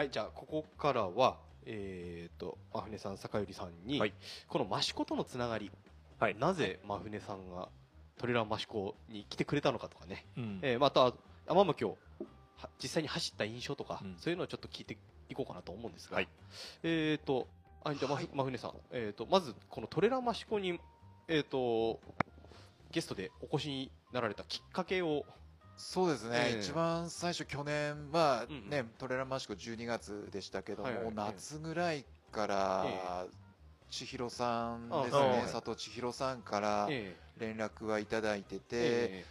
はい、じゃあここからは、えー、と真船さん、坂寄さんに、はい。この益子とのつながり、はい。なぜ真船さんがトレラン益子に来てくれたのかとかね、うん。えーまた天巻をは実際に走った印象とか、うん。そういうのをちょっと聞いていこうかなと思うんですが、はい。えー、とあじゃあ、はい。真船さん、えー、とまずこのトレラン益子に、えー、とゲストでお越しになられたきっかけを、そうですね、ええ。一番最初、去年はうんうん。ね、トレランマシコ12月でしたけども、はいはい。夏ぐらいから、千尋さんですあね、はい。佐藤千尋さんからえ連絡はいただいてて、ーえ。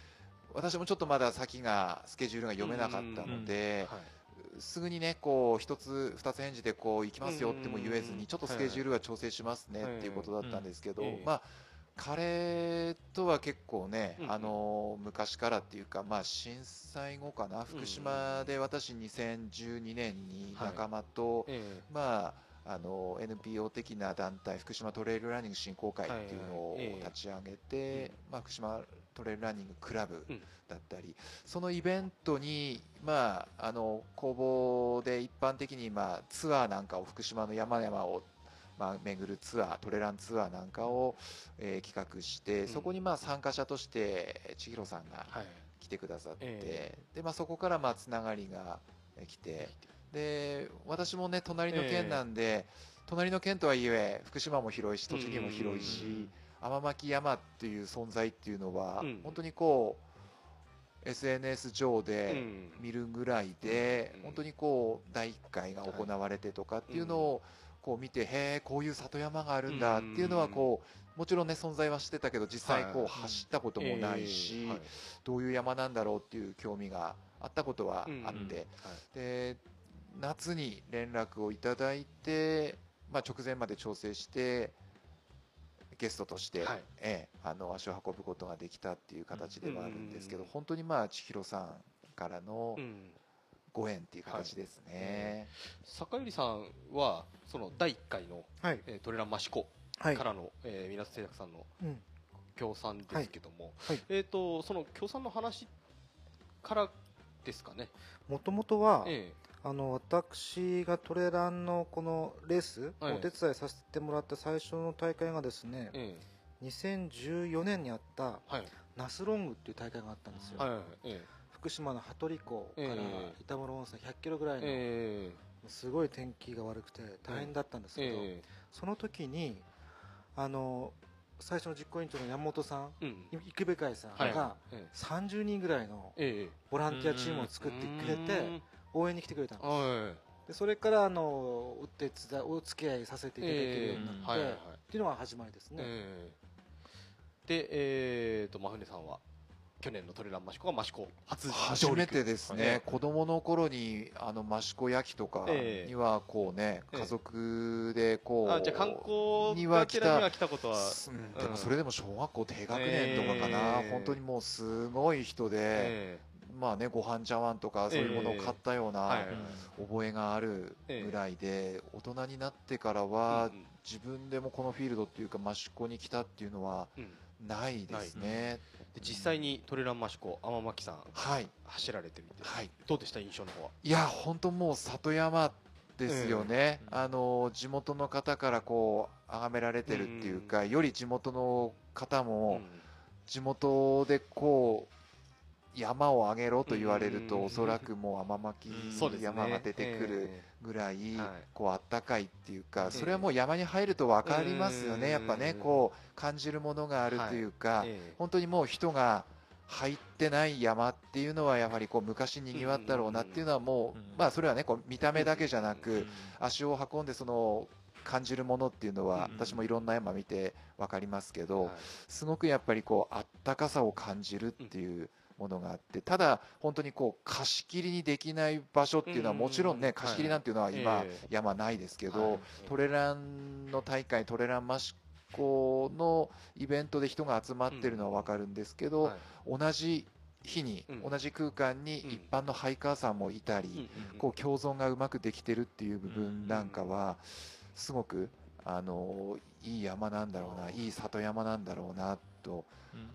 私もちょっとまだ先が、スケジュールが読めなかったのでー、はい。すぐにね、こう、一つ、二つ返事でこう、行きますよっても言えずに、ちょっとスケジュールは調整しますねっていうことだったんですけどはいはい、まあ、彼とは結構ねう、んあの、昔からっていうか、まあ、震災後かな、福島で私2012年に仲間と、えまあ、あの NPO 的な団体福島トレイルランニング振興会っていうのを立ち上げて、まあ、福島トレイルランニングクラブうんだったり、そのイベントに、まあ、あの工房で一般的に、まあ、ツアーなんかを福島の山々を、まあ、巡るツアートレランツアーなんかを、えー企画して、ん。そこにまあ参加者として千尋さんがはい。来てくださって、えでまあ、そこからまあつながりがえ来て。で私もね隣の県なんで、隣の県とはいえ福島も広いし栃木も広いし、天巻山っていう存在っていうのは、うん。本当にこう SNS 上うでん。見るぐらいで、うん本当にこう第1回が行われてとかっていうのをこう見て、へえこういう里山があるんだっていうのはこうもちろんね存在はしてたけど実際こうはい走ったこともないし、どういう山なんだろうっていう興味があったことはあって、で夏に連絡をいただいて、まあ、直前まで調整してゲストとして、はい。ええあの足を運ぶことができたっていう形ではあるんですけど、うん。本当にまあ千尋さんからのうんご縁っていう形ですね。坂寄さんはその第1回の、はい。えートレランマシコはいか。らの、えー、港製薬さんのうん。協賛ですけども、はいはいえっ、とその協賛の話からですかね？もともとは、えあの、私がトレランのこのレース、はいお手伝いさせてもらった最初の大会がですねえ、え2014年にあったはいナスロングっていう大会があったんですよ。福島の羽鳥港からええ。板室温泉100キロぐらいえの、えすごい天気が悪くて大変だったんですけど、えその時に、あの、最初の実行委員長の山本さん、えうん。池部会さんはい。がえ30人ぐらいのええ。ボランティアチームを作ってくれて応援に来てくれたんです。はでそれからあのお手伝いお付き合いさせていただけるようになって、ええはいはいはい。っていうのが始まりですい、ね、ええ。でえっ、と真船さんは？去年のトレランマシコが益子初初めてですね、はい子供の頃にあの益子焼きとかええ。にはこうね、ええ。家族でこう、あじゃあ観光には来たことはうんでもそれでも小学校低学年とかかな、ええ。本当にもうすごい人で、えまあね、ご飯茶碗とかそういうものを買ったような覚えがあるぐらいで、大人になってからは、自分でもこのフィールドっていうか益子に来たっていうのはうんないですね。で実際にトレランマシコ天巻さんはい、走られてみて、はい。どうでした印象の方は？いや本当もう里山ですよね、うん。あの地元の方からこう崇められてるっていうか、より地元の方も、うん。地元でこう山を上げろと言われるうん。とおそらくもう天巻そうですね。山が出てくるえぐらいはい。こうあったかいっていうえかそれはもう山に入ると分かりますようんねやっぱねこう感じるものがあるというえかええ。本当にもう人が入ってない山っていうのはやはりこう昔にぎわったろうなっていうのはもううん。まあそれはねこう見た目だけじゃなく足を運んでその感じるものっていうのはうん。私もいろんな山見て分かりますけど、はい。すごくやっぱりこうあったかさを感じるっていうものがあってただ本当にこう貸し切りにできない場所っていうのはうんもちろんね貸し切りなんていうのは今山ないですけはい。どトレランの大会トレラン益子のイベントで人が集まってるのは分かるんですけどはい同じ日にうん。同じ空間にうん。一般のハイカーさんもいたりうんこう共存がうまくできてるっていう部分なんかはすごくあのいい山なんだろうないい里山なんだろうなと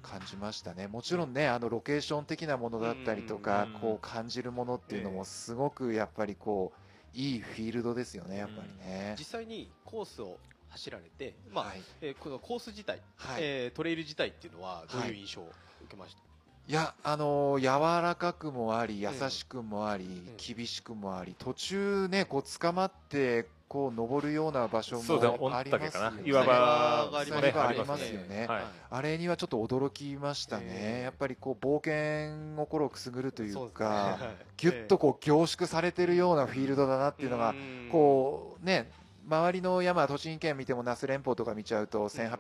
感じましたね。もちろんねあのロケーション的なものだったりとかうん。こう感じるものっていうのもすごくやっぱりこういいフィールドですよねやっぱりね、実際にコースを走られて、まあはいえーこのコース自体、はい。えートレイル自体っていうのはどういう印象を受けました、いやあのー柔らかくもあり優しくもあり、ん厳しくもあり途中ねこう捕まってこう登るような場所もありますよね。岩場がありますね。ねありますよね。はい。あれにはちょっと驚きましたね、ええやっぱりこう冒険心をくすぐるといそうかはいぎゅっとこう凝縮されてるようなフィールドだなっていうのが、ん。こうね周りの山栃木県見ても那須連峰とか見ちゃうと1800、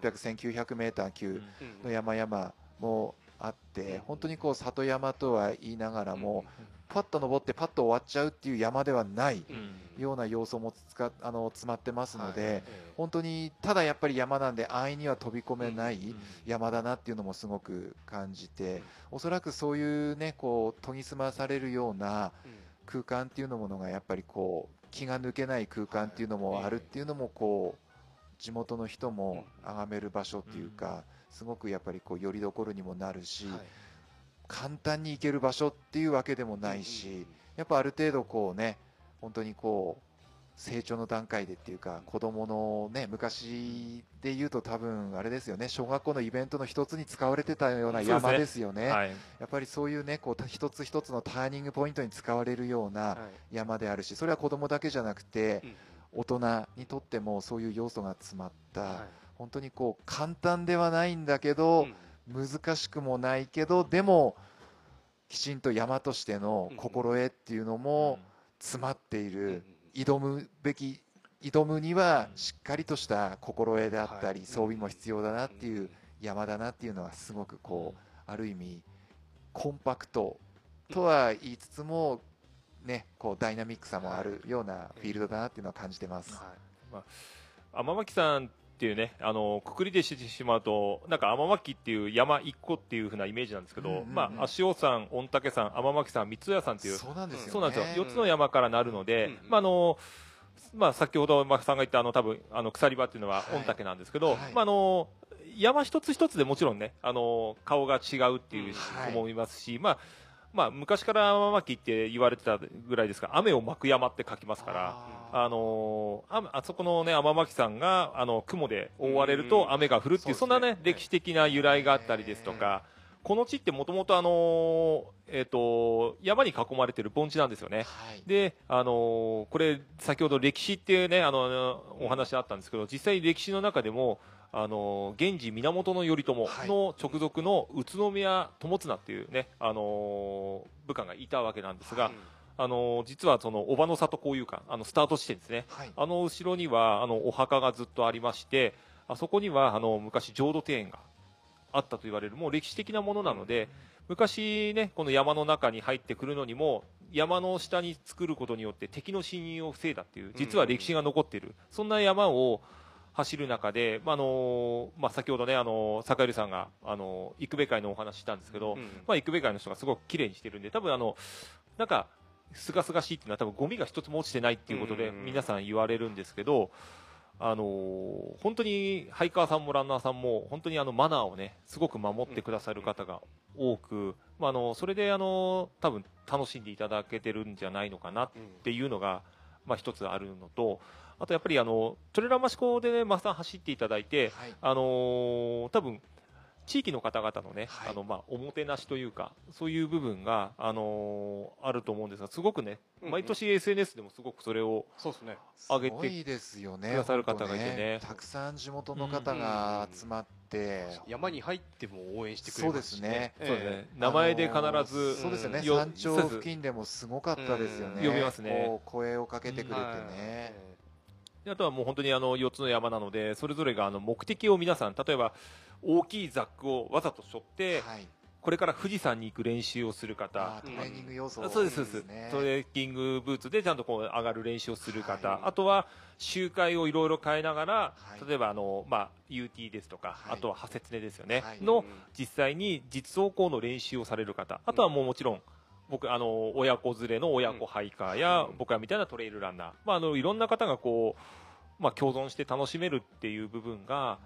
1900メーター級うん。の山々もあって本当にこう里山とは言いながらも、パッと登ってパッと終わっちゃうっていう山ではないうん。ような要素もつかあの詰まってますので、え本当にただやっぱり山なんで安易には飛び込めないうん山だなっていうのもすごく感じて、おそらくそういうねこう研ぎ澄まされるような空間っていうのものがやっぱりこう気が抜けない空間っていうのもあるっていうのもこう地元の人も崇める場所っていうかすごくやっぱりこうよりどころにもなるしはい簡単に行ける場所っていうわけでもないしやっぱある程度こうね本当にこう成長の段階でっていうか子供のね昔で言うと多分あれですよね小学校のイベントの一つに使われてたような山ですよね。はい。やっぱりそういうねこう一つ一つのターニングポイントに使われるようなはい。山であるしそれは子供だけじゃなくてうん大人にとってもそういう要素が詰まった、はい。本当にこう簡単ではないんだけど、難しくもないけどでもきちんと山としての心得っていうのも詰まっていうんる、挑むべき挑むにはしっかりとした心得であったり、はい。装備も必要だなっていう山だなっていうのはすごくこうある意味コンパクトとは言いつつもねこうダイナミックさもあるようなフィールドだなっていうのは感じてます。はい。天巻さんっていうねあのくくりでしてしまうとなんか天巻っていう山一個っていう風なイメージなんですけど、うんうんうんまあ足尾山御嶽山天巻山三ツ矢山っていうそうなんですよね。そうなんですよ。うん4つの山からなるので、うんまああのまあ、先ほどマさんが言ったあの多分あの鎖場っていうのははい。御嶽なんですけど、はい。まあ、あの山一つ一つでもちろんねあの顔が違うっていうはいますし、まあまあ、昔から天巻って言われてたぐらいですか。ら雨を巻く山って書きますから。ああのああそこのね天巻さんがあの雲で覆われると雨が降るっていう、うんそんなね歴史的な由来があったりですとか、この地ってもともとあのえっ、と山に囲まれてる盆地なんですよね。はい。で、あのーこれ、先ほど歴史っていうね、あのお話あったんですけど、実際歴史の中でも、あのー源氏源頼朝の直属の宇都宮友綱っていうね、あのー部下がいたわけなんですが、はい。あのー実はその、小場の里交友館、あの、スタート地点ですね。はい。あの後ろには、あの、お墓がずっとありまして、あそこには、あの、昔浄土庭園があったと言われる、もう歴史的なものなので、昔ね、この山の中に入ってくるのにも、山の下に作ることによって敵の侵入を防いだっていう、実は歴史が残っている、そんな山を走る中で、まあ、あの、まあ、先ほどね、あの、坂入さんが、あの、育部会のお話ししたんですけど、うんまあ、会の人がすごく綺麗にしてるんで、多分あの、なんか、すがすがしいっていうのは多分ゴミが一つも落ちてないっていうことでうん皆さん言われるんですけど、あのー本当にハイカーさんもランナーさんも本当にあのマナーをねすごく守ってくださる方が多く、まあ、あのそれであの多分楽しんでいただけてるんじゃないのかなっていうのが、まあ、一つあるのとあとやっぱりあのトレーラー益子でねマスター走っていただいて、はい。あのー多分地域の方々のね、はい。あのまあおもてなしというかそういう部分があのーあると思うんですがすごくねうんうん。毎年 SNS でもすごくそれをそうですね。上げてすごいですよねくださる方がいてね。ね。たくさん地元の方が集まって、山に入っても応援してくれそうまですすね。ええそうですね。名前で必あのず、ーそうですよね。よ山頂付近でもすごかったですよね、うん。呼びますね。声をかけてくれてはい。ね、えであとはもう本当にあの4つの山なのでそれぞれがあの目的を皆さん例えば大きいザックをわざと背負ってはい。これから富士山に行く練習をする方。トレーニング要素あそうですそうです。ね。トレーキングブーツでちゃんとこう上がる練習をする方、はい。あとは周回をいろいろ変えながら、はい。例えばあの、まあ、UT ですとか、はい。あとは派切ねですよね、はい。の実際に実走行の練習をされる方。あとはもうもちろん僕あの親子連れの親子ハイカーや、うん。僕らみたいなトレイルランナー、まあ、あのいろんな方がこう、まあ、共存して楽しめるっていう部分が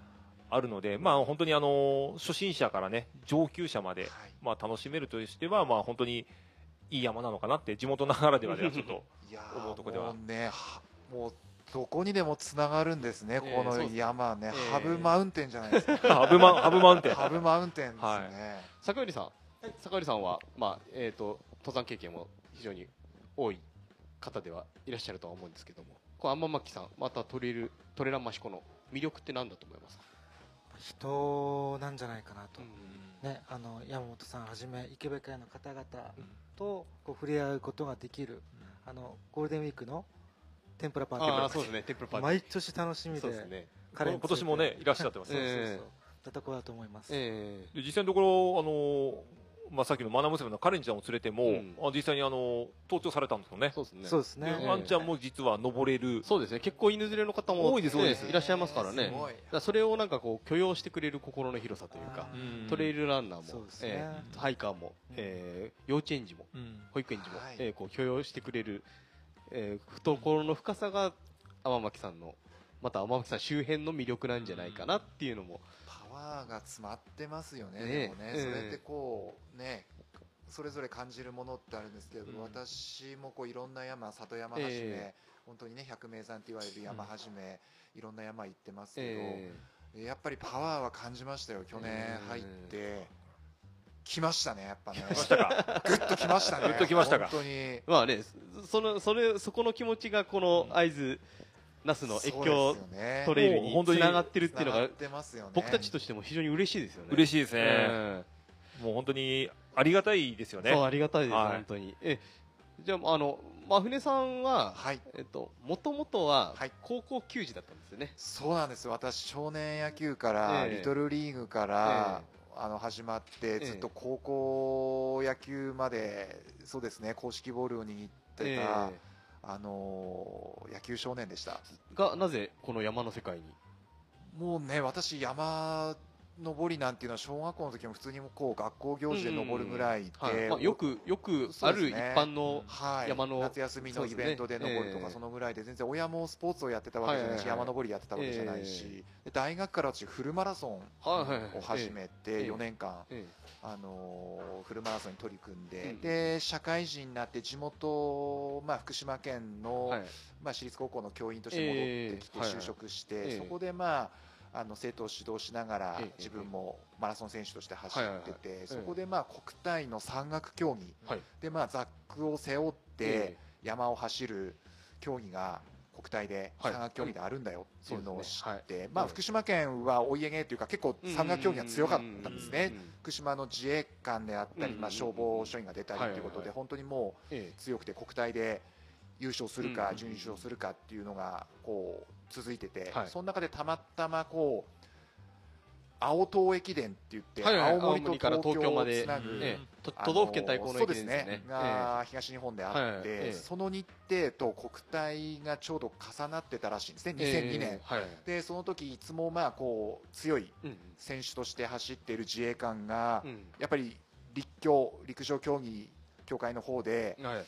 あるので、まあ、本当にあの初心者からね上級者まで、はい。まあ、楽しめるとしては、まあ、本当にいい山なのかなって地元ながらではでは ちょっといや思うとこでは。もうねはもうどこにでもつながるんですね、ええこの山ね、ええ。ハブマウンテンじゃないですか。ハブマンハブマウンテン。ハブマウンテンですね、はい。坂寄さん、坂寄さんは、まあえー、と登山経験も非常に多い方ではいらっしゃるとは思うんですけどもこの天巻さんまたトレイルトレランマシコの魅力って何だと思いますか、人なんじゃないかなと、ね、あの山本さんはじめ池部会の方々とこう触れ合うことができる、あのゴールデンウィークの天ぷらパーティーああそうですねテンプルパーティー。毎年楽しみでそうですね。今年もねいらっしゃってます。そうそうそう、ええだとこだと思います、えで実際のところあのまあさっきのマナ娘のカレンちゃんを連れても、うん。あ実際にあの登頂されたんですよね。ーそうですね。そうですね。でワンちゃんも実は登れる、そうですね。結構犬連れの方も多いですね多いです。いらっしゃいますからね。それをなんかこう許容してくれる心の広さというかトレイルランナーも、ね。えーハイカーも、えー幼稚園児もうん。保育園児も、はい。えーこう許容してくれる、えー懐の深さが天巻さんのまた天巻さん周辺の魅力なんじゃないかなっていうのも、パワーが詰まってますよね、ね。でもね、ええそれってこうねそれぞれ感じるものってあるんですけれど、うん。私もこういろんな山里山はじめ、え本当にね百名山って言われる山はじめ、いろんな山行ってますけど、えやっぱりパワーは感じましたよ去年入って、来ましたねやっぱね。ましたか？ぐっと来ましたね。ぐっと来ましたか？本当に。ーまあねそそのそれそこの気持ちがこの会津那須の越境トレイルにもう本当につながってるっていうのが繋がってますよね。僕たちとしても非常に嬉しいですよね。嬉しいですね、えもう本当にありがたいですよね。ーそうありがたいです、はい。本当に。えじゃああの真船さんは、はい。えっともともとははい。高校球児だったんですよね、そうなんです私少年野球から、ええ。リトルリーグから、あの始まってえずっと高校野球までそうですね公式ボールを握ってた、えあのー野球少年でした。ーがなぜこの山の世界に？もうね私山登りなんていうのは小学校の時も普通にこう学校行事で登るぐらいで、はい。まあ、よくよくある一そうですね。般の、はい、山の夏休みのイベントで登るとかそのぐらいで全然親もスポーツをやってたわけじゃないし、山登りやってたわけじゃないし、で大学から私フルマラソンを始めえてえ4年間、えあのーフルマラソンに取り組んで、うんで社会人になって地元、まあ、福島県えの、はい。まあ、私立高校の教員として戻ってきて就職して、ええ。そこで、まあ、あの生徒を指導しながらええ自分もマラソン選手として走ってて、はいそこで、まあ、国体の山岳競技はい。で、まあ、ザックを背負ってえ山を走る競技が国体ではい。山岳競技であるんだよっていうのを知って、まあ、はい福島県はお家芸というか結構山岳競技が強かったんですね。福島の自衛官であったり、うん。まあ、消防署員が出たりということで、本当にもうえ強くて国体で優勝するかうん。準優勝するかっていうのがこう続いてて、はい。その中でたまたまこう青東駅伝って言って、はいはい青森と東京をつなぐ、ええ都道府県対抗の駅伝ですね。ね。が東日本であって、その日程と国体がちょうど重なってたらしいんですね、え2002年。えはい。でその時いつもまあこう強いうん。選手として走っている自衛官が、うん。やっぱり立教陸上競技協会の方ではい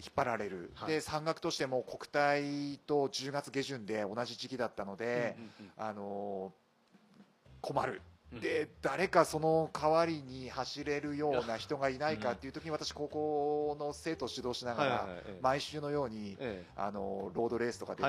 引っ張られる、はい。で山岳としても国体と10月下旬で同じ時期だったので、あのー困る、うんで誰かその代わりに走れるような人がいないかっていう時に私高校の生徒を指導しながら、毎週のように、えあのーロードレースとか出て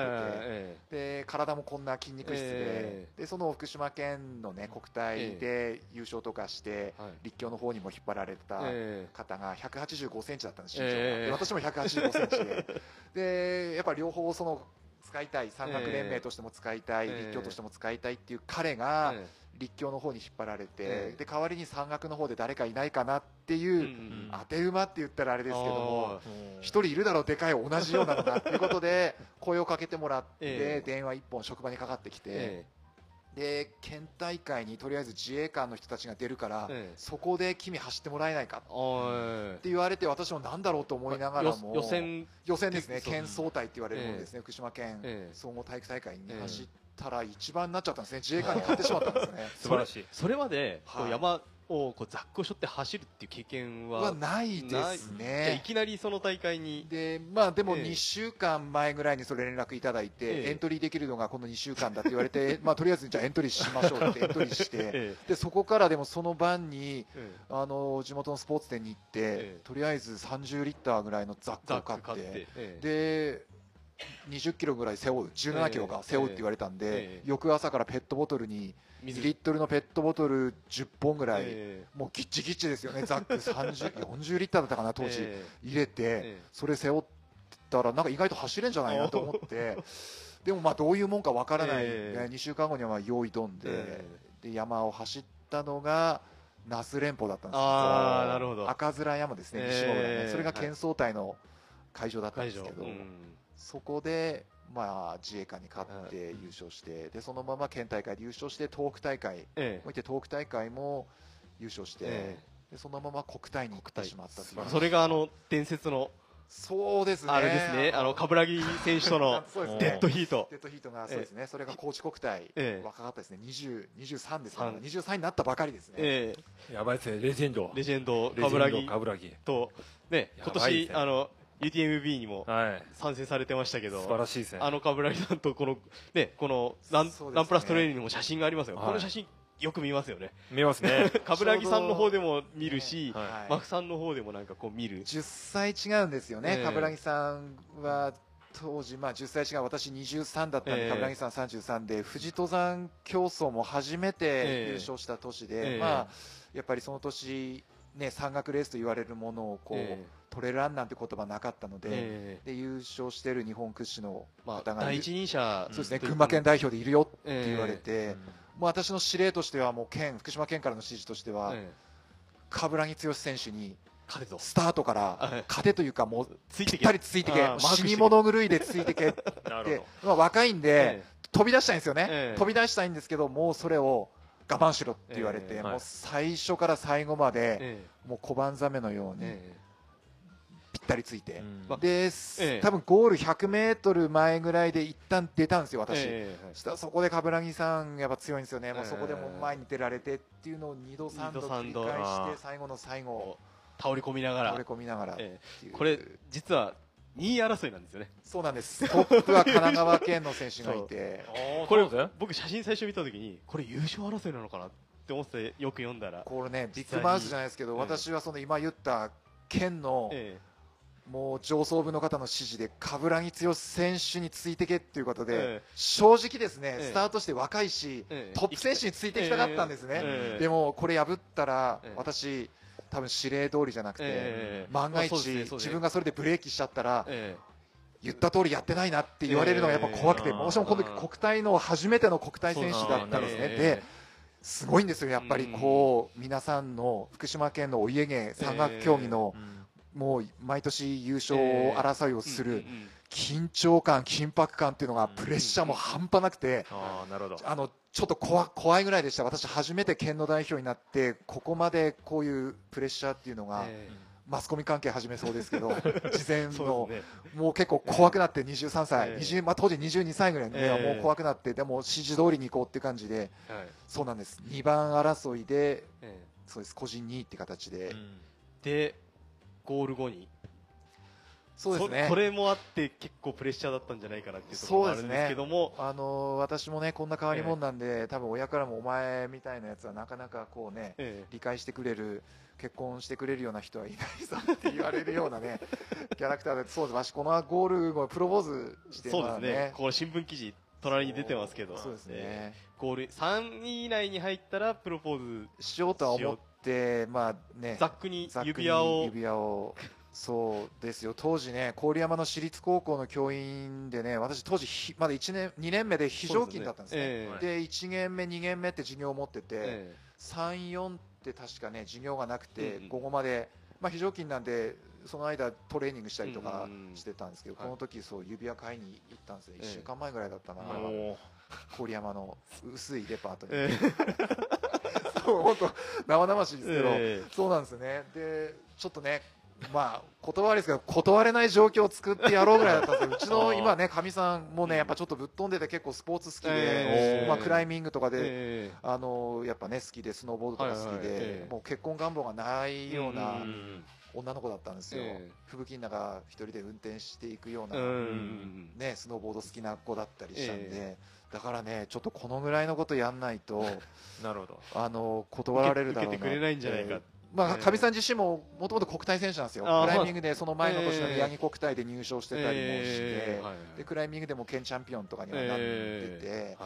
て、で体もこんな筋肉質で,、えでその福島県の、ね、国体で優勝とかして、立教の方にも引っ張られたえ方が185センチだったんです身長私も185センチで。でやっぱ両方その使いたい山岳連盟としても使いたい、ええ。立教としても使いたいっていう彼がえ立教の方に引っ張られて、ええ。で代わりに山岳の方で誰かいないかなってえいう、うん当て馬って言ったらあれですけどもあ一人いるだろうでかい同じようなのがっていうことで 声をかけてもらって、ええ。電話一本職場にかかってきて、えで県大会にとりあえず自衛官の人たちが出るから、ええ。そこで君走ってもらえないかって言われて私もなんだろうと思いながらもよ予選。ですね県総体って言われるものですね、福島県ええ。総合体育大会にええ走ったら一番になっちゃったんですね。自衛官に勝ってしまったんですよね。素晴らしい。それまでこうはい。山をこうザックを背負って走るっていう経験ははないですじゃあいねきなりその大会に。でまあでもええ。2週間前ぐらいにそれ連絡いただいて、ええ。エントリーできるのがこの2週間だって言われて まあとりあえずじゃあエントリーしましょうって エントリーして。えでそこからでもその晩にあの地元のスポーツ店に行って、ええ。とりあえず30リッターぐらいのザックザを買ってで20キロぐらい背負う17キロか背負うって言われたんで、ええ翌朝からペットボトルにえ2リットルのペットボトル10本ぐらい、えもうギッチギッチですよねザック。30 40 リッターだったかなえ当時、え入れて、ええ。それ背負ったらなんか意外と走れんじゃないなと思って。でもまあどういうもんかわからない、ええ。ね、2週間後にはまあ用意どんで,、えで山を走ったのが那須連峰だったんですよ。ああなるほど。赤面山ですねええ。西村ね、それが県総体の会場だったんですけど、うんそこで、まあ、自衛官に勝って優勝して、でそのまま県大会で優勝して東北大会。ええ。もういて東北大会も優勝して、えでそのまま国体に行ってしまったという。それがあの伝説のそうですね。あれですね。あの冠城選手との そうですね。デッドヒート。デッドヒートがそうですね、それが高知国体、ええ。若かったですね、20 23ですか三。ら、23になったばかりですね、えやばいですね。レジェンド。えレジェンドレジェンド冠城。冠城。とね。今年あの UTMB にもはい。参戦されてましたけど素晴らしいですね。あの冠城さんとこのねこのラン,、ね。ランプラストレーニングにも写真がありますよ、はい。この写真よく見ますよね。見えますね。冠城さんの方でも見るし、はいはい。マフさんの方でもなんかこう見る。10歳違うんですよね、ええ。冠城さんは当時、まあ、10歳違う、私23だったんで、ええ。冠城さん33で、富士登山競争も初めえてえ。優勝した年で、ええ。まあ、やっぱりその年、ね、山岳レースと言われるものをこう、えトレランなんて言葉なかったので、ええ。で優勝している日本屈指のまあ、方がいる。第一人者そうですね、群馬県代表でいるよってええ言われて、もう私の指令としては、もう県福島県からの指示としては、ええ。冠城剛選手にスタートかはい。ら勝てというか、もうついてけ。ぴったりついてけ。死に物狂いでついてけって。ほ、まあ、若いんで、え。飛び出したいんですよね、ええ。飛び出したいんですけどもうそれを我慢しろって言われて、ええもうはい最初から最後まえで、えもう小判ザメのようにえぴったりついて、うん。まで、ええ。多分ゴール 100m 前ぐらいで一旦出たんですよ、え私。ええそしたらそこで冠城さん、やっぱ強いんですよね、もうええそこでもう前に出られてっていうのを2度、3度二度三度。繰り返して、最後の最後、倒れ込みながら。倒れ込みながらこれ実は2位争いなんですよね。そうなんです、トップは神奈川県の選手がいて、これ僕写真最初見た時にこれ優勝争いなのかなって思ってよく読んだら。これね、ビッグマウスじゃないですけど、ええ私はその今言った県のえもう上層部の方の指示で、冠城剛選手についてけっていうことで、ええ。正直ですね、ええ。スタートして若いし、ええ。トップ選手についていきたかったんですね。ええ。でもこれ破ったら、ええ。私、多分指令通りじゃなくて、ええ万が一、まあねね。自分がそれでブレーキしちゃったら、え言った通りやってないなって言われるのがやっぱ怖くて、ええ。もしもこの時国体の初めての国体選手だったんですね。ええで、すごいんですよ、やっぱりこう、皆さんの福島県のお家芸、山岳競技の、もう毎年優勝争いをするうんうんうん緊張感、緊迫感っていうのが、プレッシャーも半端なくて、ああなるほど。あのちょっと怖怖いぐらいでした、私、初めて県の代表になって、ここまでこういうプレッシャーっていうのが、えマスコミ関係始めそうですけど、事前のね。もう結構怖くなって、23歳、ええ。20まあ、当時22歳ぐらいで、ええ。もう怖くなって、でも指示通りに行こうっていう感じで、はい。そうなんです、2番争いで、ええ。そうです。個人2位って形で、でゴール後にそうですね。こ。れもあって結構プレッシャーだったんじゃないかなっていうところもあるんですけども。あの私もねこんな変わり者なんで、多分親からもお前みたいなやつはなかなかこうねえ理解してくれる結婚してくれるような人はいないぞって言われるようなね キャラクターでそうです。わしこのゴール後プロポーズしてえそうですまあね。これ新聞記事隣に出てますけど。そうですね、ええ。ゴール3位以内に入ったらプロポーズしようと。は思ってまあねざっくり指輪を。指輪を そうですよ。当時ね郡山の私立高校の教員でね私当時ひまだ1年2年目で非常勤だったんですね。ええ。で1限目2限目って授業を持ってて、え34って確かね授業がなくて、うんうん。午後まで、まあ、非常勤なんでその間トレーニングしたりとかしてたんですけど、はい。この時そう指輪買いに行ったんですよ、ええ。1週間前ぐらいだったな、おー。郡山の薄いデパートに、え そう本当生々しいですけど、え。そうなんですよね。でちょっとねまあ言葉悪いですけど断れない状況を作ってやろうぐらいだったんですけど うちの今ねかみさんもねやっぱちょっとぶっ飛んでて結構スポーツ好きで、えー。まあ、クライミングとかで、えあのやっぱね好きでスノーボードとか好きで、はい。はいええもう結婚願望がないようなうん女の子だったんですよ、ええ吹雪の中一人で運転していくような、ね、スノーボード好きな子だったりしたんで、えだからねちょっとこのぐらいのことやんないと なるほど。あの断られるだろうな受けてくれないんじゃないか。えーまあ、ええ。かみさん自身ももともと国体選手なんですよ、クライミングでその前の年のええ。宮城国体で入賞してたりもして、でクライミングでも県チャンピオンとかにはなってて、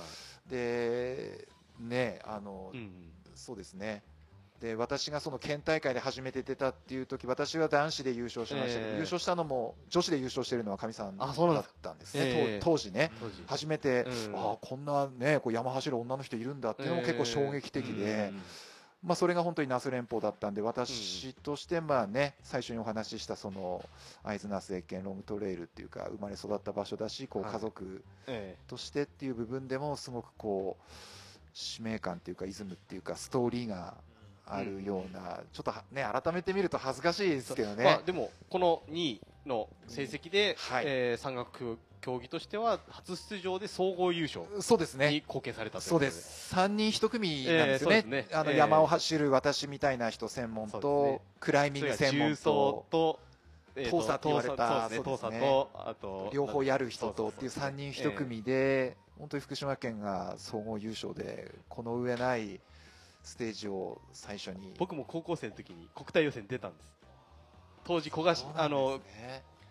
でねあの、うんそうですね。で私がその県大会で初めて出たっていう時私は男子で優勝しましたけど、ええ。優勝したのも女子で優勝してるのはかみさんだったんですね、ええ。当当時。ね初めて、うん。ああこんなねこう山走る女の人いるんだっていうのも結構衝撃的で、うんまあ、それが本当に那須連峰だったんで私としてまあね最初にお話ししたその会津那須駅県ロングトレイルっていうか生まれ育った場所だしこうはい。家族えとしてっていう部分でもすごくこう使命感っていうかイズムっていうかストーリーがあるような、ちょっとはね改めて見ると恥ずかしいですけどね、まあ、でもこの2位の成績で、はい。えー山岳競技としては初出場で総合優勝そうですね。に貢献されたというで。す。3人1組なんですよね,、えーね。あのえー。山を走る私みたいな人専門と、クライミング専門そとれが重装と、えーと闘佐って言われたね。ね。両方やる人とっていうそうそうそう3人1組で、本当に福島県が総合優勝でこの上ないステージを最初に。僕も高校生の時に国体予選出たんです。当時小菓子そうなんですね。あの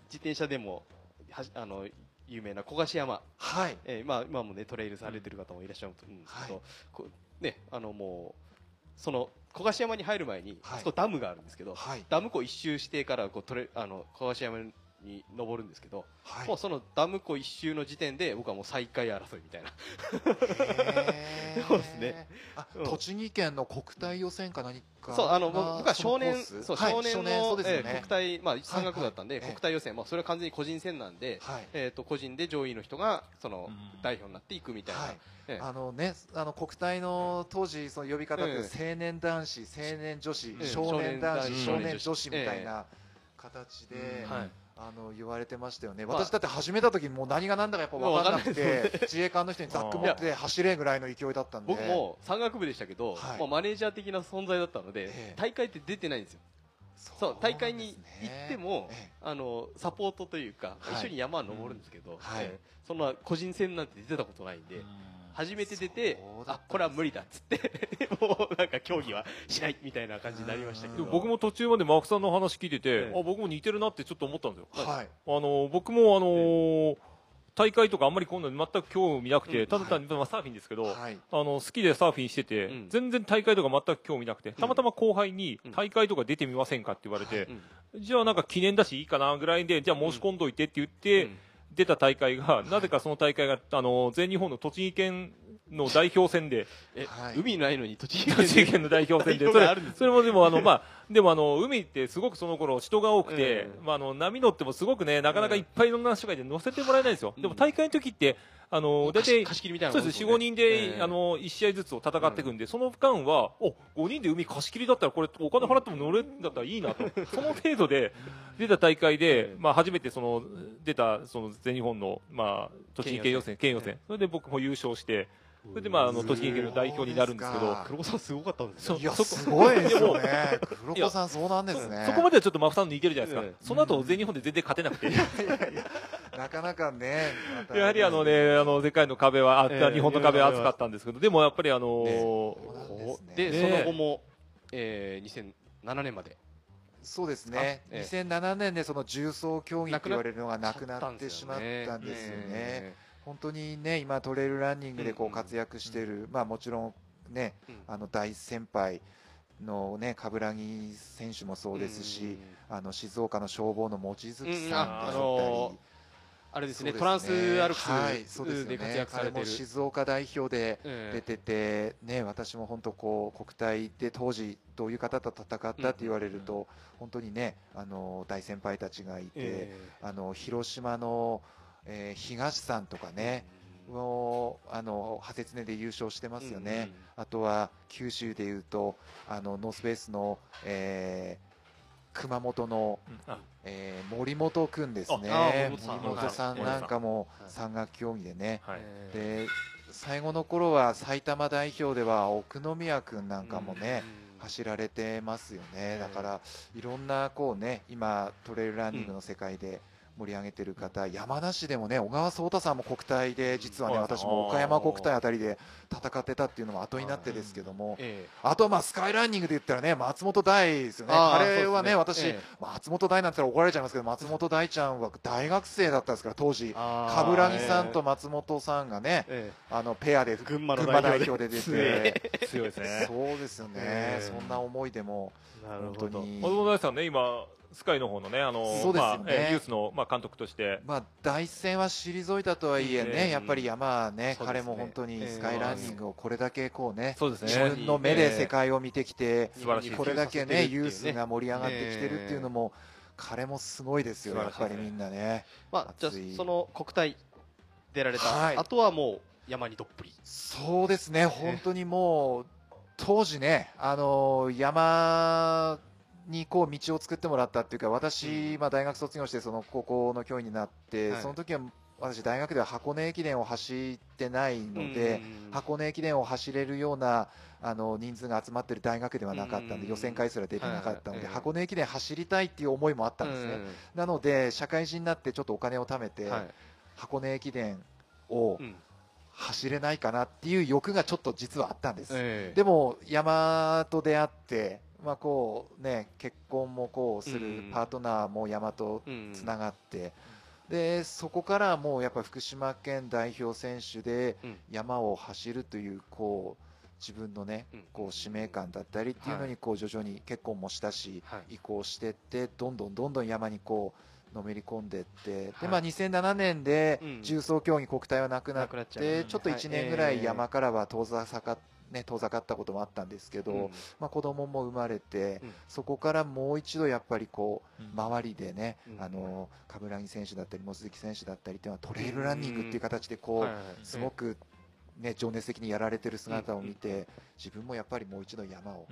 自転車でもはじあの有名な小菓子山、はい。えーまあ、今もねトレイルされてる方もいらっしゃると思うんですけど、はい。ねあのもうその小菓子山に入る前に、はい。そこダムがあるんですけど、はい。ダム湖一周してからこうトレあの小菓子山に登るんですけど、はい。もうそのダム湖一周の時点で僕はもう最下位争いみたいな。そうですね。あうん。栃木県の国体予選か何かそうあの僕僕は少年そうはい少年の、そうですよえー国ね体まあ山岳部だったんで、はいはい。国体予選。まあそれは完全に個人戦なんで、はい。えっ、と個人で上位の人がそのうん。代表になっていくみたいな、はい。ええ。あのね、あの国体の当時その呼び方ってえ青年男子、青年女子、ええ少年男子、少年女子。みたいな形で、はいあの言われてましたよね。まあ私だって始めた時もう何が何だかやっぱ分かんなくて、自衛官の人にザック持って走れぐらいの勢いだったんで。僕も山岳部でしたけど、はい。まあ、マネージャー的な存在だったので、ええ。大会って出てないんですよ。そう大会に行ってもええ。あのサポートというか、はい。一緒に山は登るんですけど、はい。ええ。そんな個人戦なんて出たことないんで、初めて出てそうだったんですあこれは無理だっつって競技はしないみたいな感じになりましたけど僕も途中までマークさんの話聞いてて、ええ。あ僕も似てるなってちょっと思ったんですよ。はい。あの僕もあのー大会とかあんまりこんなの全く興味なくて、うん。ただ単に、まあ、サーフィンですけど、はい。あの好きでサーフィンしてて、うん。全然大会とか全く興味なくて、たまたま後輩にうん。大会とか出てみませんかって言われて、うん。じゃあなんか記念だしいいかなぐらいで、じゃあ申し込んどいてって言って、うん出た大会が、なぜかその大会が、あの、全日本の栃木県の代表戦で、え、はい海ないのに栃木県の代表戦で、それ それもでもあの、まあ、でもあの、海ってすごくその頃人が多くてえ、まああの、波乗ってもすごくね、なかなかいっぱいいろんな人がいて乗せてもらえないんですよ。うん。でも大会の時って、あの、大体、貸し切りみたいなそうです、4、5人で、ええあの、1試合ずつを戦っていくんで、その間は、お、5人で海貸し切りだったら、これ、お金払っても乗れるんだったらいいなと。その程度で、出た大会で、まあ、初めてその、出た、その、全日本の、まあ、栃木県予選、県予選。それで僕も優勝して、それでまあ、あの、栃木県の代表になるんですけど黒子さんすごかったんですよそういや、そすごいですよね。黒子さん、そうなんですそね。そこまではちょっとマフさんのいけるじゃないですか。ええその後、全日本で全然勝てなくて。なかなかね。やはりあのね、あの、世界の壁は、あ、ええ日本の壁は厚かったんですけど、でもやっぱりあのでその後も、えー、2007年までそうですね。あええ2007年でその重装競技って言われるのがなくなってしまったんですよね。え本当にね、今トレイルランニングでこうんう活躍している、まあもちろんね、ーうん。あの大先輩のね、冠城選手もそうですし、あの静岡の消防の望月さんでうんああったのり、あれですね、そうトランスアルプスで活躍されてる。彼も。静岡代表でえ出てて、ね、私も本当こう国体で当時どういう方と戦ったって言われると、本当にねあの大先輩たちがいて、え。あの広島の、えー東さんとかね、もうあのハセツネで優勝してますよね、あとは九州でいうとあのノースベースの、えー熊本の、うん。あ。えー森本君ですね。森本さん。なんかもはい。山岳競技でね、はい。で最後の頃は埼玉代表では奥宮君なんかもね、走られてますよね、だからいろんなこうね今トレイルランニングの世界で盛り上げてる方、山梨でもね小川颯太さんも国体で実はね、うん私も岡山国体あたりで戦ってたっていうのも後になってですけども、えあとはまあスカイランニングで言ったらね松本大ですよね。彼はね私、松本大なんて言ったら怒られちゃいますけど松本大ちゃんは大学生だったんですから当時冠城さんと松本さんがね、えあのペアで群馬代表で出て強いですね。そうですよね、ええ。そんな思いでもえなるほど。本当に。小野大さんね今スカイの方のねあのそうですよね。まあえーユースのまあ監督として。まあ大一線は退いたとはいえね、ええやっぱり山はね、彼も本当にスカイランニングをこれだけこうね、そうですね。自分の目で世界を見てきて、素晴らしい。これだけね、ユースがも盛り上がってきてるっていうのも、彼もすごいですよ、やっぱりみんなね。まあじゃその国体出られはいたあとはもう山にどっぷり。そうですね、本当にもう、当時ね、あの山にこう道を作ってもらったっていうか、私、まあ、大学卒業して、その高校の教員になって、はい。その時は私、大学では箱根駅伝を走ってないので、箱根駅伝を走れるようなあの人数が集まってる大学ではなかったんで、うん予選会すら出てなかったので、箱根駅伝走りたいっていう思いもあったんですね。なので、社会人になってちょっとお金を貯めて、はい。箱根駅伝をうん。走れないかなっていう欲がちょっと実はあったんです。ええ。でも山と出会って、まあこうね、結婚もこうすうん。るパートナーも山とうん。つながって、でそこからもうやっぱ福島県代表選手でうん。山を走るというこう自分のねうん。こう使命感だったりっていうのにこう徐々に結婚もしたしはい。移行してってどんどんどんどん山にこうのめり込んでってはい。でまあ2007年でうん。重装競技国体はなくなってちょっと1年ぐらい山からは遠ざかね遠ざかったこともあったんですけど、うん。まあ、子供も生まれて、うん。そこからもう一度やっぱりこううん。周りでね、うん。あの冠城選手だったり望月選手だったりっていうのはトレイルランニングっていう形でこう、はいはいすごく、ね、情熱的にやられてる姿を見て、自分もやっぱりもう一度山を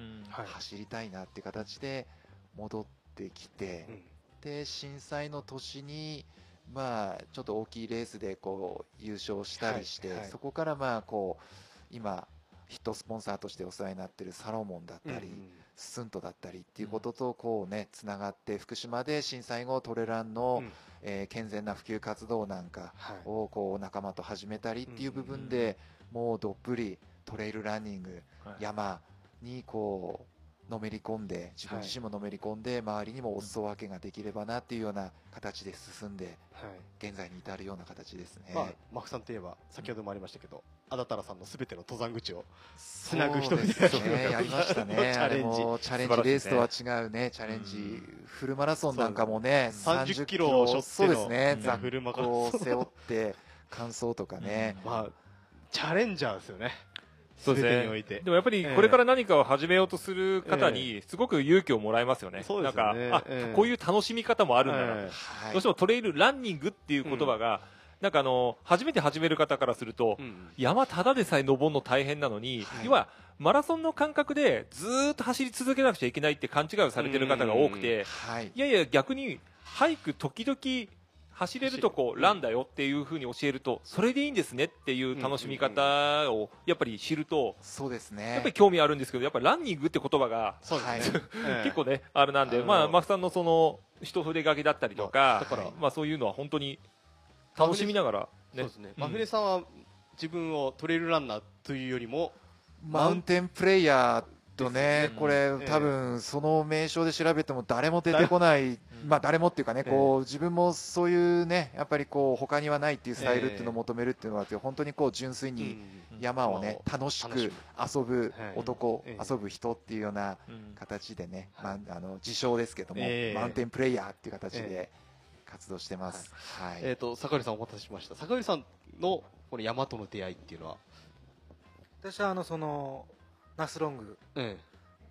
走りたいなっていう形で戻ってきて、うん。で震災の年に、まあ、ちょっと大きいレースでこう優勝したりして、はい。はい。そこからまあこう今ヒットスポンサーとしてお世話になってるサロモンだったり、スントだったりっていうこととこうねつながって福島で震災後トレランの、うん。えー健全な普及活動なんかはい。をこう仲間と始めたりっていう部分でもうどっぷりトレイルランニングはい。山にこうのめり込んで自分自身ものめり込んで周りにもお裾分けができればなっていうような形で進んではい。現在に至るような形ですね。まあ、マフさんといえば先ほどもありましたけど、あだたらさんのすべての登山口をつなぐ人そうですね。やりましたね。チャレンジ。あれもチャレンジレースとは違うね、チャレンジうん。フルマラソンなんかもね、そうです30キロを背負っそうですね。う。ん。ザフルマックを背負って、完走とかね。まあチャレンジャーですよね。そうですね。全てにおいて。でもやっぱりこれから何かを始めようとする方にすごく勇気をもらえますよね。そうですなんか、あ、こういう楽しみ方もあるんだな。どうしてもトレイルランニングっていう言葉が、なんかあの、初めて始める方からすると、うん山ただでさえ登るの大変なのに、はい。要はマラソンの感覚でずーっと走り続けなくちゃいけないって勘違いをされてる方が多くて、はい。いやいや逆に俳句時々走れるとこランだよっていうふうに教えるとそれでいいんですねっていう楽しみ方をやっぱり知るとそうですやっねぱり。興味あるんですけどやっぱりランニングって言葉がそうですね、ええ。結構ねあれなんでまあマフさんのその一筆書きだったりとかまあそういうのは本当に楽しみながらね。そうですね、うん。真船さんは自分をトレイルランナーというよりもマウンテンプレイヤーとねね、これええ。多分その名称で調べても誰も出てこない、まあ誰もっていうかね、こう自分もそういうね、やっぱりこう他にはないっていうスタイルっていうのを求めるっていうのがあって、本当にこう純粋に山をね、楽しく遊ぶはい。男、ええ。遊ぶ人っていうようなうん形でね、はいまあ、あの自称ですけども、ええ。マウンテンプレイヤーっていう形えで活動してます。はい。えっ、と坂寄さんお待たせしました。坂寄さんのこの山との出会いっていうのは、私はあのそのナスロングえ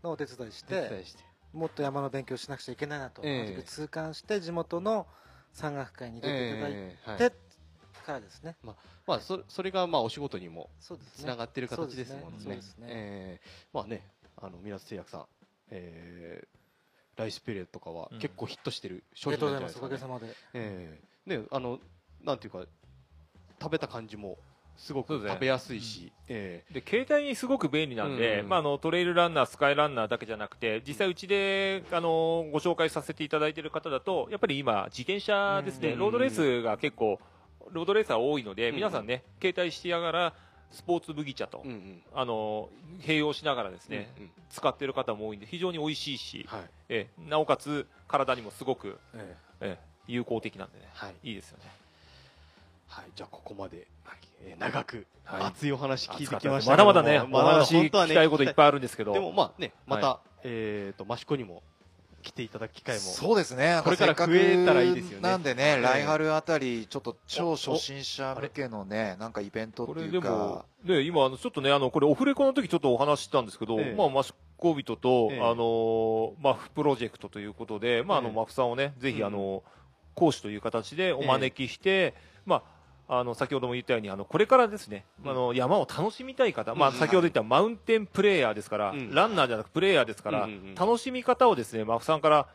のお手伝いしえ、てして。もっと山の勉強しなくちゃいけないなと、ええ。その時痛感して地元の山岳会に出ていただいええはい。てからですね、まあそそれがまあお仕事にもそうですね。つながってる形ですもんね。そうですね。ええ。まあね、あの、港製薬さん、えーライスペレとかはうん。結構ヒットしてるあ商りがとう品なんじゃございます。おかげないです。かね。さまで。ええ。ね、あの、なんていうか、食べた感じもすごく食べやすいし、えで携帯にすごく便利なんで、うん。まあ、あのトレイルランナー、スカイランナーだけじゃなくて実際、うちであのご紹介させていただいている方だとやっぱり今、自転車ですね、うん。ロードレースが結構ロードレーサー多いので、うん。皆さんね携帯しながらスポーツ麦茶と、えうんうん。あの併用しながらですね、うんうん使っている方も多いんで非常に美味しいし、はい。えなおかつ体にもすごく、ええ有効的なんでね、はい。いいですよね。はい。じゃあ、ここまで、えー長く、はい熱いお話聞いてきまましたけどもだまだね、おまだ話聞きたいこといっぱいあるんですけど、でもまあね、また、はえっと、益子にも来ていただく機会も。そうですね。これから増えたらいいですよね。なんでね、ええ来春あたり、ちょっと超初心者向けのね、なんかイベントっこれていうか。でも、、ね、今、あのちょっとね、あのこれ、オフレコの時ちょっとお話ししたんですけど、ええ。まあ、マシコビトと、ええ。あのマフプロジェクトということで、まあ、あの、ええ。マフさんをね、ぜひ、うん。あの、講師という形でお招きして、まあ、あの、先ほども言ったように、あの、これからですね、うん。あの、山を楽しみたい方、まあ、うん先ほど言ったマウンテンプレイヤーですから、うん。ランナーじゃなくプレイヤーですから、うんうんうん。楽しみ方をですね、マフさんから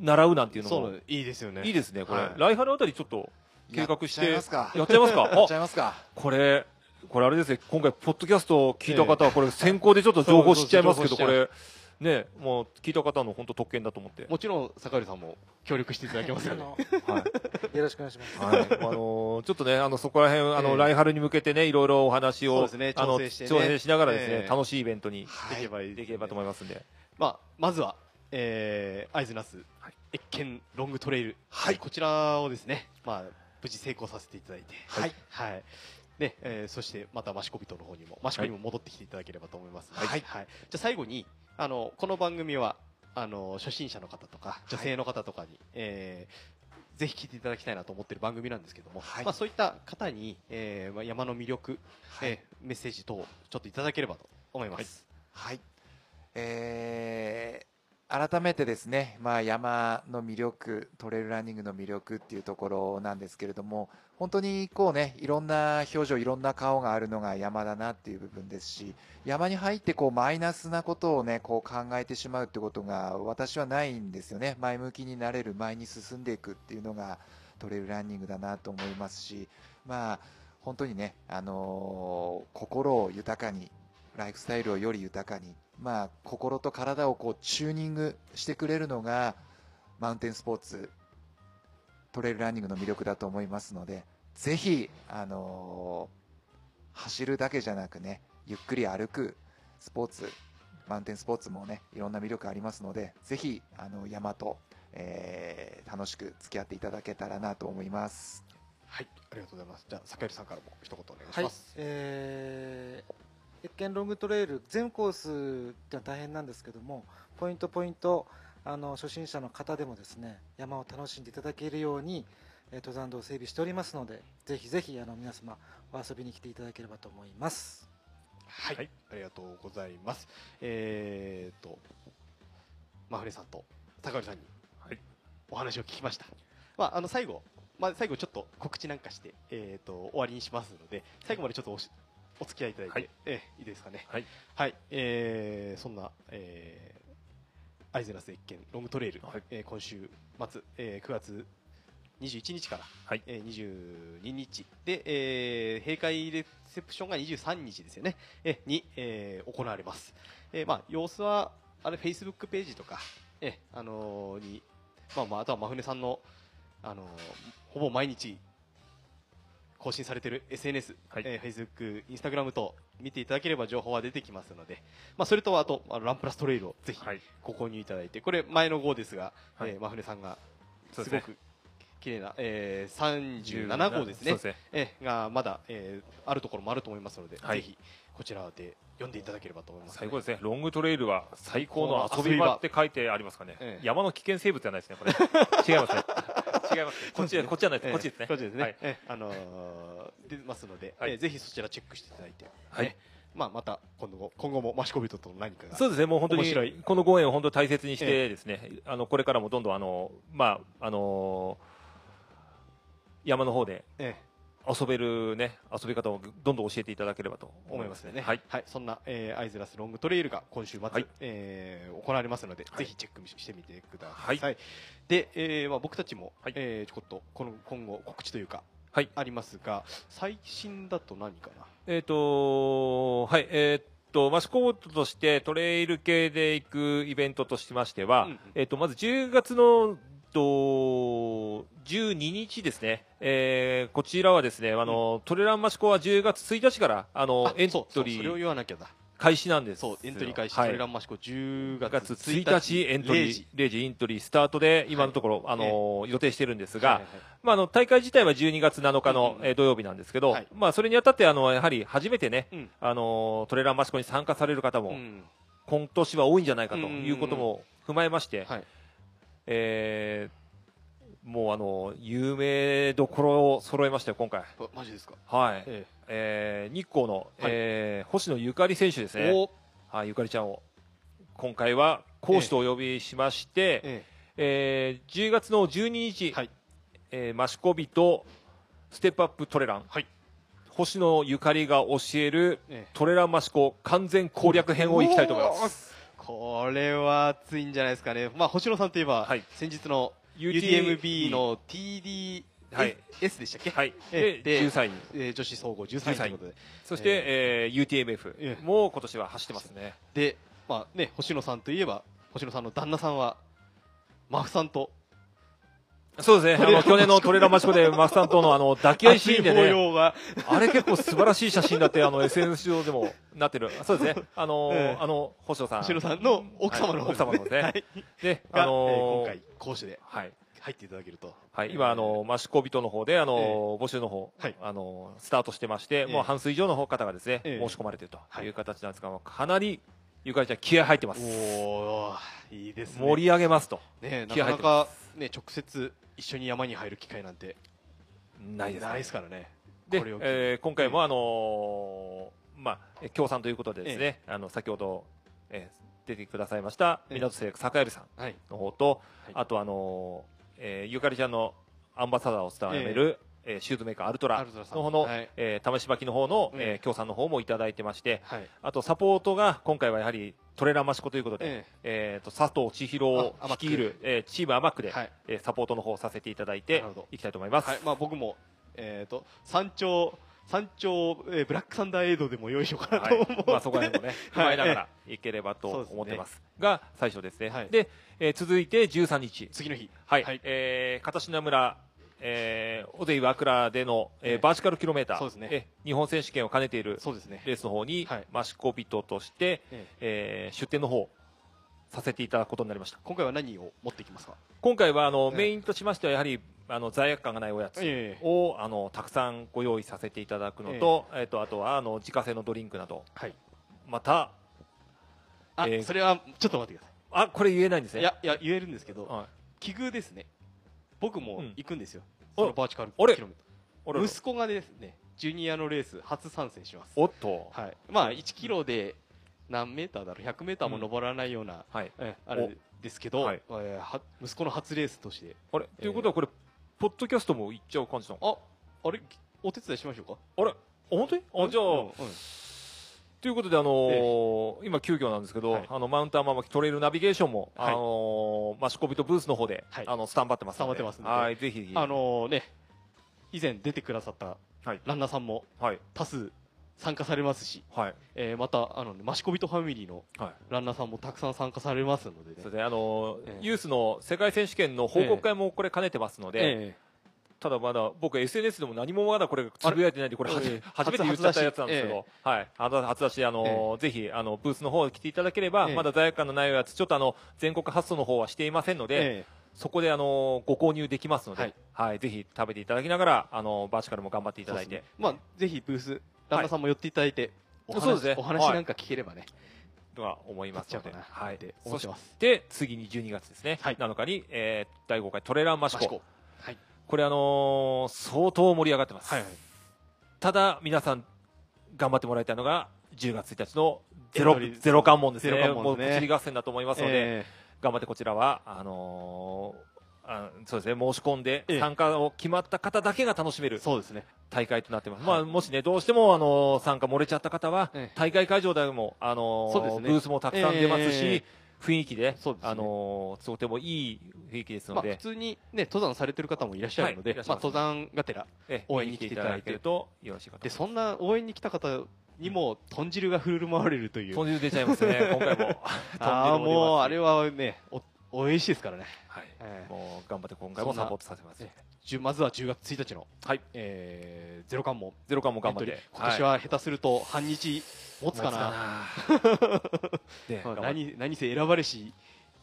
習うなんていうのもそう、いいですよね。いいですね、これ。はい。来春あたりちょっと計画して、やっちゃいますか。やっちゃいますか？やっちゃいますか。これ、これあれですね、今回、ポッドキャストを聞いた方は、これ、先行でちょっと情報知っちゃいますけど、これ、ね、もう、聞いた方の本当特権だと思って。もちろん、坂井さんも協力していただけますあよね。のはい。よろしくお願いします。はい。あのーちょっとね、あの、そこら辺、あの、ええ来春に向けてね、いろいろお話を、ねあの、調整してね調整しながらですね、ええ楽しいイベントにできればいいできればと思いますんで。まあ、まずは、えー、会津那須、越見ロングトレイル。はいこちらをですね、まあ、無事成功させていただいて。はい。はい。ね、えーそしてまた益子人の方にも、益子にも戻ってきていただければと思います。はいはい。じゃあ最後に、あの、この番組は、あの、初心者の方とか、女性の方とかに、えーぜひ聞いていただきたいなと思ってる番組なんですけども、はいまあそういった方に、えーまあ、山の魅力、はいえーメッセージ等、ちょっといただければと思います。はい。えー改めてですね、まあ、山の魅力、トレイルランニングの魅力っていうところなんですけれども、本当にこうね、いろんな表情、いろんな顔があるのが山だなっていう部分ですし、山に入ってこうマイナスなことをね、こう考えてしまうってことが私はないんですよね。前向きになれる、前に進んでいくっていうのがトレイルランニングだなと思いますし、まあ、本当にね、あのー心を豊かにライフスタイルをより豊かに、まあ、心と体をこうチューニングしてくれるのがマウンテンスポーツトレイルランニングの魅力だと思いますのでぜひ、あのー走るだけじゃなくねゆっくり歩くスポーツマウンテンスポーツもねいろんな魅力ありますのでぜひあの山と、えー楽しく付き合っていただけたらなと思います。はい、ありがとうございます。じゃあ、坂井さんからも一言お願いしはいます。、えー、越見ロングトレイル全コースって大変なんですけどもポイントポイントあの初心者の方でもですね山を楽しんでいただけるように、えー登山道を整備しておりますのでぜひぜひあの皆様お遊びに来ていただければと思いますはい、はいありがとうございます。えーと、真船さんと高橋さんにはいお話を聞きました。まあ、あの最後、まあ、最後ちょっと告知なんかして、えーと、終わりにしますので、最後までちょっとお付き合いいただいて、はいえーいいですかね。はい。はい、えーそんな、えー、アイゼナス越見ロングトレイル、はいえー今週末、えー9月21日から、はいえー22日で、えー閉会レセプションが23日ですよね、えーに、えー行われます。えーまあ、様子は、あれ、フェイスブックページとか、えーあのーに、まあまあ、あとは真船さんの、あのーほぼ毎日更新されている SNS、はいえー、Facebook、Instagram と見ていただければ情報は出てきますので、まあ、それとあと、あのランプラストレイルをぜひはい。ご購入いただいて、これ前の号ですが、はいえー真船さんがすごく綺麗な、えー、37号ですねね。えーがまだ、えーあるところもあると思いますので、はいぜひこちらで読んでいただければと思います、最高ですね。ロングトレイルは最高の遊び場って書いてありますかね。ええ山の危険生物じゃないですね、これ。違いますね。違いますね。こっち、こっちじゃないです。こっちですね。こっちですね。あのー出ますので、はい。えーぜひそちらチェックしていただいて、はい。えーまあまた今後今後もマシコビトとの何かがそうですね、もう本当に面白い。このご縁を本当大切にしてですね、あのこれからもどんどんあのまああの山の方でえ遊べるね遊び方をどんどん教えていただければと思思いますすね。はい。はい、そんな、えーアイズラスロングトレイルが今週末、はい。えー行われますので、はい。ぜひチェックしてみてください。はい。で、えーまあ、僕たちも、はい。えーちょこっとこの今後告知というか、はい。ありますが、最新だと何かな？えっ、とはい。えーっとマスコットとしてトレイル系で行くイベントとしましては、うんうん。えっ、とまず10月のと12日ですね、えーこちらはですねあの、トレランマシコは10月1日からあのあエンそうそうそれをトリー言わなきゃだ。開始なんです。そう、エントリー開始、はい。トレランマシコ10月月1 1日日エントリ0ー時。0時エントリースタートで今のところ、あの予定してるんですが、はいはいまあ、あの大会自体は12月7日の、うんうんえー土曜日なんですけど、はい。まあ、それにあたってあのやはり初めてね、うん。あのトレーラーマシコに参加される方も、うん。今年は多いんじゃないかとうんうんうんいうことも踏まえまして、はいえーもうあの有名どころを揃えましたよ、今回。あマジですか？はい。ええ。ー日光の、はい。えー星野ゆかり選手ですね、はい、ゆかりちゃんを。今回は講師とお呼びしまして、ええ。ー10月の12日、はい。えーマシコビとステップアップトレラン、はい。星野ゆかりが教えるええ。トレランマシコ完全攻略編をいきたいと思います。これは熱いんじゃないですかね。まあ、星野さんといえば、はい。先日の UTMB の TDS はい。でしたっけ、はい、えでで13位。にえー女子総合13位ということで。そして、えー UTMF ええ。も今年は走ってますね。で、まあね、星野さんといえば、星野さんの旦那さんは、マフさんと、そうですね、あの去年のトレランマシコでマスさんとのあの抱き合いシーンでね、あれ結構素晴らしい写真だって、あの SNS 上でもなってる、そうですね、あのーええ。あの星野さん、星野さんの奥様の方はい奥様の方ですね。はい。で、が、あのーえー今回、講師ではい。入っていただけると。はい、今、あの、マシコビトの方で、あの、募集の方、はい。あの、スタートしてまして、えもう半数以上の方がですね、ええ。申し込まれているとはい。いう形なんですが、かなり、ゆかりちゃん気合入ってます。おー、いいですね。盛り上げますと。ね、な気合入ってかなかま、ね、直接一緒に山に入る機会なんてないですね。ないですからね。でえー今回も、あのーまあ、え協賛ということでですね、あの、先ほど、えー出てくださいました、ええ。港製坂入さんはい。の方と、はい。あと、あのーえーゆかりちゃんのアンバサダーを務める、えーシューズメーカーアルトラの方の、はい。えー試し履きの方の、ええ。えー協賛の方もいただいてまして、はい。あとサポートが今回はやはりトレランマシコということで、ええーと佐藤千尋率いる、えーチームアマックで、はい。えーサポートの方をさせていただいていきたいと思います。はい。まあ僕も、えっと、山頂、山頂、えーブラックサンダーエイドでもよいしょかなとはい思って。まあ、そこら辺もね、踏まえながらいければと思ってます。が、最初ですね。はいで、えー続いて13日。次の日。はい。はいえー片品村、えー、小出岩倉での、えーええバーチカルキロメーター。そうですねえ日本選手権を兼ねている。レースの方に、はいマシコビトとして、えええー出展の方、させていただくことになりました。今回は何を持ってきますか？今回は、あの、ええメインとしましては、やはり、あの、罪悪感がないおやつ。ええをあのたくさんご用意させていただくのと,、えっとあとはあの自家製のドリンクなどはい。またあ、えーそれは、ちょっと待ってくださあこれ言えないんですねい。いや、いや、言えるんですけど、はい奇遇ですね。僕もうん。行くんですよ。あそのバーチカルキロメーあららター息子がですね、ジュニアのレース初参戦します。おっと。はい。まあ、1キロで何メーターだろう ?100 メーターも登らないような、はい。えあれですけど、はい。えーは息子の初レースとして、あれ、ということはこれポッドキャストも行っちゃう感じなの？あ、あれ？お手伝いしましょうか？あれ？あ本当に？あじゃあ、うんうんということであのー今急遽なんですけど、はい。あのマウンターママキトレイルナビゲーションも、はいあのーマシコビトブースの方で、はい。あのスタンバってますスタンバってますので。はいぜひあのーね、以前出てくださったはい。ランナーさんもはい。多数参加されますし、はい。えーまた、あの、ね、マシコビトファミリーのはい。ランナーさんもたくさん参加されますのでね。それであのーええ。ユースの世界選手権の報告会もこれ兼ねてますので、えただまだ僕 SNS でも何もまだこれつぶやいてないんでこれ初めて言っちゃったやつなんですけ初ど、はい、あの初出しあの、ぜひあのブースの方に来ていただければ、ええ。まだ罪悪感のないやつちょっとあの全国発送の方はしていませんのえで、えそこであのご購入できますので、ははいいぜひ食べていただきながらあのバーチカルも頑張っていいただいて、まあ、ぜひブース、ランナーさんも寄っていただいて、お話お話なんか聞ければね、とは思いますので、はい。そしって次に12月ですね、はい。7日に、えー第5回トレランマシコ。これあのー相当盛り上がってます、はいはい。ただ皆さん頑張ってもらいたいのが10月1日のゼロゼロ関門ですね。ゼロ関門ですね。もう物理合戦だと思いますので、え頑張ってこちらはあのーあそうですね。申し込んでええ。参加を決まった方だけが楽しめるそうですね。大会となってます、はい。まあ、もしねどうしてもあの参加漏れちゃった方は、ええ。大会会場でもあのね。ブースもたくさん出ますし、ええ雰囲気でそうですね。あのとてもいい雰囲気ですまあ、ので、普通に、ね、登山されてる方もいらっしゃるので、まあ、はいます。登山がてらええ応援に来ていただいてるとよろしいかと。でそんな応援に来た方にも豚汁が振る舞われるという。豚汁出ちゃいますね 今回も。ああもうあれは、はねお美味しいですからね、はい。ええ。もう頑張って今回もサポートさせます。まずは10月1日の、はい。えーゼロ関門ゼロ感も頑張って。今年は下手すると半日持つかな、持つかな。何何せ選ばれし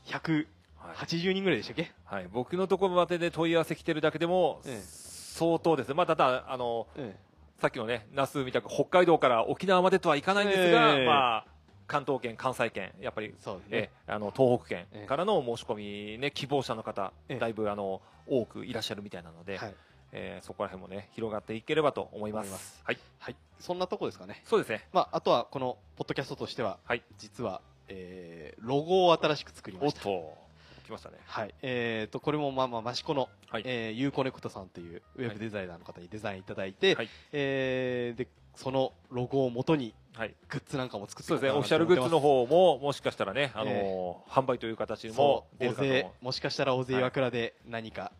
180はい人ぐらいでしたっけ、はい、僕のところまでで問い合わせ来てるだけでもええ。相当です。ね、まあ、ただあのえさっきのね那須みたく北海道から沖縄までとはいかないんですが、ええ。まあ、関東圏、関西圏やっぱり、ね。ええあの東北圏ええからの申し込み、ね、希望者の方、ええ。だいぶあの多くいらっしゃるみたいなので、はいえーそこら辺もね広がっていければと思います。はい、はい、そんなとこですかね、そうですね。まあ、あとはこのポッドキャストとしては、はい。実は、えーロゴを新しく作りました。おっと来ましたね。はい、えー、とこれもまあまあ益子の、はい。えー、ユーコネクトさんというウェブデザイナーの方にデザインいただいて、はい。えーでそのロゴをもとにはい。グッズなんかも作ってそうですね、オフィシいャルグッズの方も、もしかしたらね、あのーえ販売という形も出るかと思勢もしかしたら大勢岩倉で何か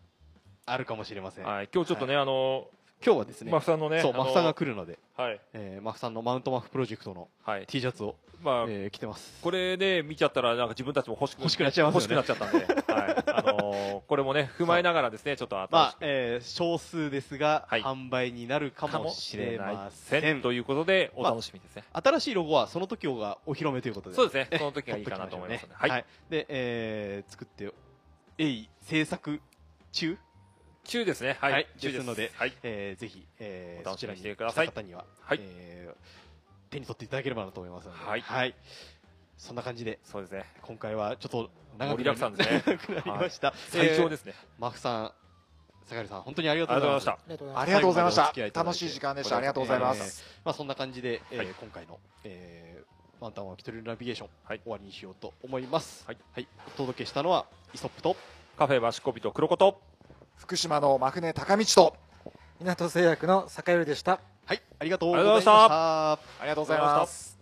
あるかもしれません、う。はい、今日ちょっとね、あの今日はですー、ねマフさんのね、そうあのーマフさんが来るので、はい、えー、マフさんのマウントマフプロジェクトのはい、T シャツを、まあ、えー着てます。これで見ちゃったら、なんか自分たちも欲しく欲しくなっちゃいますよね。欲しくなっちゃったんで、はい、あのーこれもね、踏まえながらですね、ちょっとまあ、えー少数ですが、はい。販売になるかかももししれれまませんということで、お楽しみですね。新しいロゴはその時がお披露目ということでそうですね、その時がいいかなと思いますので、はい、はい、で、えー作ってえい制作中、中ですね、はい、はい。中です。のではい、えーぜひ、えーお楽しみにそちらにしてください。来た方には、はい。えー手に取っていただければなと思いますので、はい。そんな感じでそうですね、今回はちょっと長盛りだくさんですね。なりました、最長でですね。マフさん坂井さん本当にありがとうございまがとうございました。ありがとうございました。でお付き合いいた楽しい時間でした。ありがとうございます、まあそんな感じで、えーはい。今回の、えー、ワンタンは一人ナビゲーション、はい。終わりにしようと思います。はい、お届けしたのはイソップとカフェバシコビと黒子と、福島のマフネ高道と。港製薬の坂寄でした。はいありがとうございました。ありがとうございます